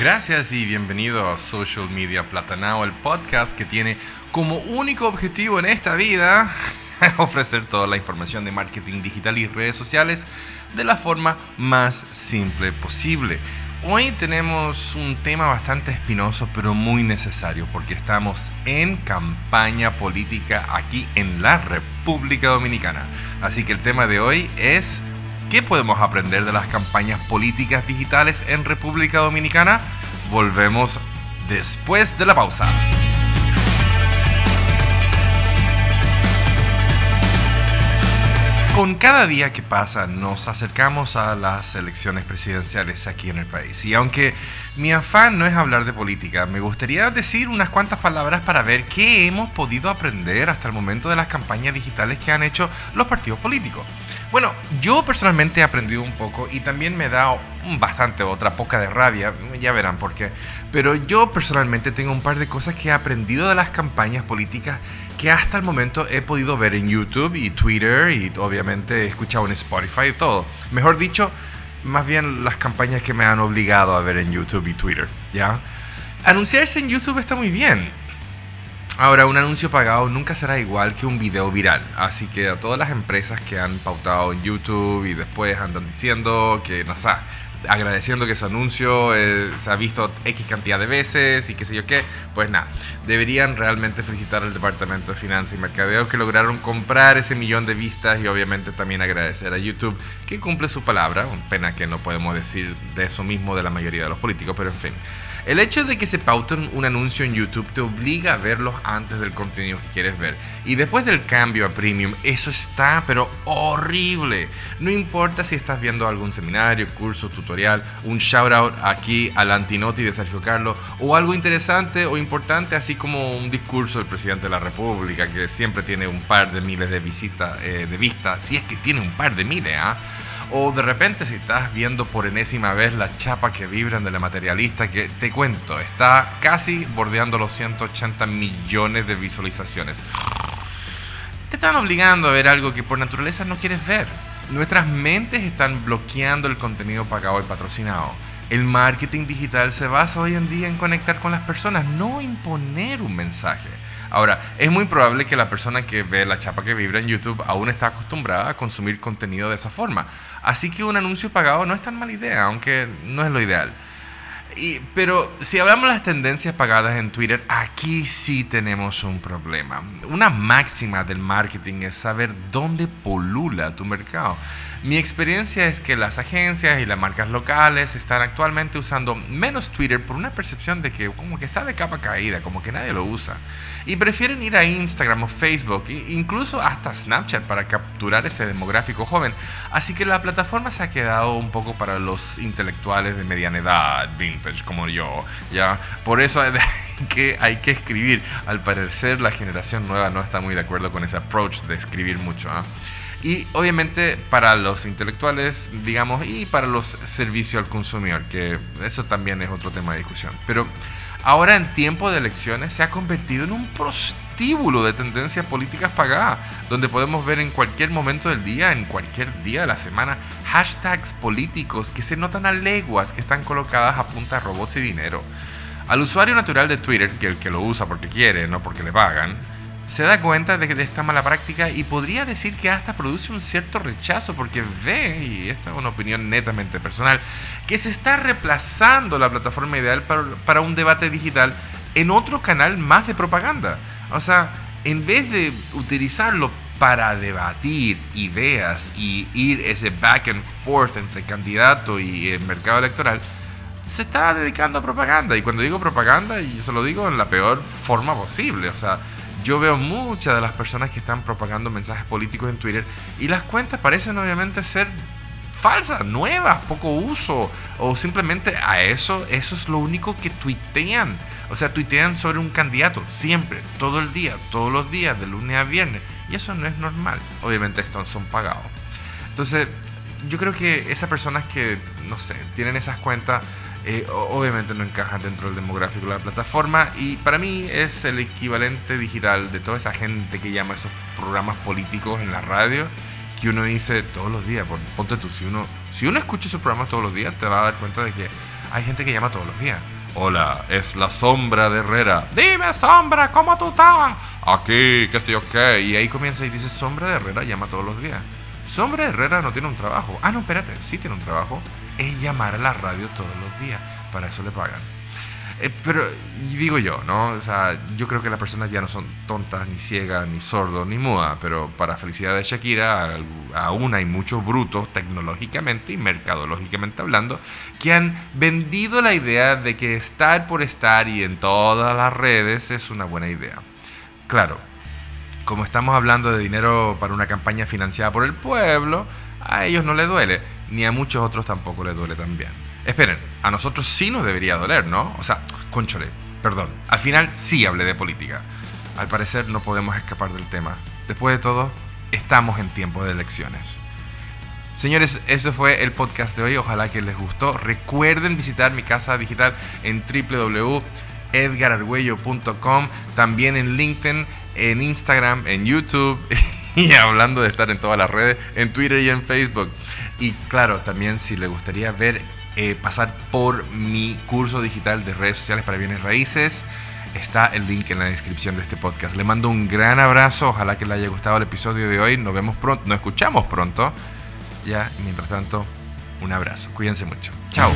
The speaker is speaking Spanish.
Gracias y bienvenido a Social Media Platanao, el podcast que tiene como único objetivo en esta vida ofrecer toda la información de marketing digital y redes sociales de la forma más simple posible. Hoy tenemos un tema bastante espinoso pero muy necesario porque estamos en campaña política aquí en la República Dominicana. Así que el tema de hoy es ¿qué podemos aprender de las campañas políticas digitales en República Dominicana? Volvemos después de la pausa. Con cada día que pasa nos acercamos a las elecciones presidenciales aquí en el país. Y aunque mi afán no es hablar de política, me gustaría decir unas cuantas palabras para ver qué hemos podido aprender hasta el momento de las campañas digitales que han hecho los partidos políticos. Bueno, yo personalmente he aprendido un poco y también me da bastante otra poca de rabia, ya verán por qué. Pero yo personalmente tengo un par de cosas que he aprendido de las campañas políticas que hasta el momento he podido ver en YouTube y Twitter y obviamente he escuchado en Spotify y todo. Mejor dicho, más bien las campañas que me han obligado a ver en YouTube y Twitter, ¿ya? Anunciarse en YouTube está muy bien Ahora, un anuncio pagado nunca será igual que un video viral, así que a todas las empresas que han pautado en YouTube y después andan diciendo que, no sé, agradeciendo que su anuncio eh, se ha visto X cantidad de veces y qué sé yo qué, pues nada, deberían realmente felicitar al Departamento de Finanzas y Mercadeo que lograron comprar ese millón de vistas y obviamente también agradecer a YouTube que cumple su palabra, pena que no podemos decir de eso mismo de la mayoría de los políticos, pero en fin. El hecho de que se pauten un anuncio en YouTube te obliga a verlos antes del contenido que quieres ver. Y después del cambio a Premium, eso está, pero horrible. No importa si estás viendo algún seminario, curso, tutorial, un shout out aquí al Antinoti de Sergio Carlos, o algo interesante o importante, así como un discurso del presidente de la República, que siempre tiene un par de miles de visitas, eh, de vistas, si es que tiene un par de miles, ¿ah? O de repente si estás viendo por enésima vez la chapa que vibran de la materialista, que te cuento, está casi bordeando los 180 millones de visualizaciones. Te están obligando a ver algo que por naturaleza no quieres ver. Nuestras mentes están bloqueando el contenido pagado y patrocinado. El marketing digital se basa hoy en día en conectar con las personas, no imponer un mensaje. Ahora, es muy probable que la persona que ve la chapa que vibra en YouTube aún está acostumbrada a consumir contenido de esa forma. Así que un anuncio pagado no es tan mala idea, aunque no es lo ideal. pero si hablamos de las tendencias pagadas en Twitter, aquí sí tenemos un problema. Una máxima del marketing es saber dónde polula tu mercado. Mi experiencia es que las agencias y las marcas locales están actualmente usando menos Twitter por una percepción de que como que está de capa caída, como que nadie lo usa. Y prefieren ir a Instagram o Facebook, incluso hasta Snapchat para capturar ese demográfico joven. Así que la plataforma se ha quedado un poco para los intelectuales de mediana edad, vintage como yo, ¿ya? Por eso hay que, hay que escribir. Al parecer la generación nueva no está muy de acuerdo con ese approach de escribir mucho, ¿ah? Y obviamente para los intelectuales, digamos, y para los servicios al consumidor, que eso también es otro tema de discusión. Pero ahora en tiempo de elecciones se ha convertido en un prostíbulo de tendencias políticas pagadas, donde podemos ver en cualquier momento del día, en cualquier día de la semana, hashtags políticos que se notan a leguas que están colocadas a punta robots y dinero. Al usuario natural de Twitter, que el que lo usa porque quiere, no porque le pagan, se da cuenta de, esta mala práctica y podría decir que hasta produce un cierto rechazo porque ve, y esta es una opinión netamente personal, que se está reemplazando la plataforma ideal para, para un debate digital en otro canal más de propaganda. O sea, en vez de utilizarlo para debatir ideas y ir ese back and forth entre candidato y el mercado electoral, se está dedicando a propaganda. Y cuando digo propaganda, yo se lo digo en la peor forma posible. O sea, yo veo muchas de las personas que están propagando mensajes políticos en Twitter y las cuentas parecen obviamente ser falsas, nuevas, poco uso o simplemente a eso, eso es lo único que tuitean. O sea, tuitean sobre un candidato siempre, todo el día, todos los días, de lunes a viernes. Y eso no es normal. Obviamente estos son pagados. Entonces, yo creo que esas personas que, no sé, tienen esas cuentas eh, obviamente no encajan dentro del demográfico de la plataforma y para mí es el equivalente digital de toda esa gente que llama esos programas políticos en la radio que uno dice todos los días, ponte tú, si uno, si uno escucha esos programas todos los días te va a dar cuenta de que hay gente que llama todos los días. Hola, es la sombra de Herrera. Dime, sombra, ¿cómo tú estás? Aquí, qué estoy ok. Y ahí comienza y dice, sombra de Herrera llama todos los días. Sombra de Herrera no tiene un trabajo. Ah, no, espérate, sí tiene un trabajo. Es llamar a la radio todos los días. Para eso le pagan. Eh, pero digo yo, ¿no? O sea, yo creo que las personas ya no son tontas, ni ciegas, ni sordos, ni mudas, pero para felicidad de Shakira, aún hay muchos brutos tecnológicamente y mercadológicamente hablando que han vendido la idea de que estar por estar y en todas las redes es una buena idea. Claro, como estamos hablando de dinero para una campaña financiada por el pueblo, a ellos no les duele, ni a muchos otros tampoco les duele también. Esperen, a nosotros sí nos debería doler, ¿no? O sea, conchole, perdón. Al final sí hablé de política. Al parecer no podemos escapar del tema. Después de todo, estamos en tiempo de elecciones. Señores, eso fue el podcast de hoy. Ojalá que les gustó. Recuerden visitar mi casa digital en www.edgarargüello.com, también en LinkedIn, en Instagram, en YouTube y hablando de estar en todas las redes, en Twitter y en Facebook. Y claro, también si les gustaría ver eh, pasar por mi curso digital de redes sociales para bienes raíces. Está el link en la descripción de este podcast. Le mando un gran abrazo. Ojalá que le haya gustado el episodio de hoy. Nos vemos pronto, nos escuchamos pronto. Ya, mientras tanto, un abrazo. Cuídense mucho. Chao.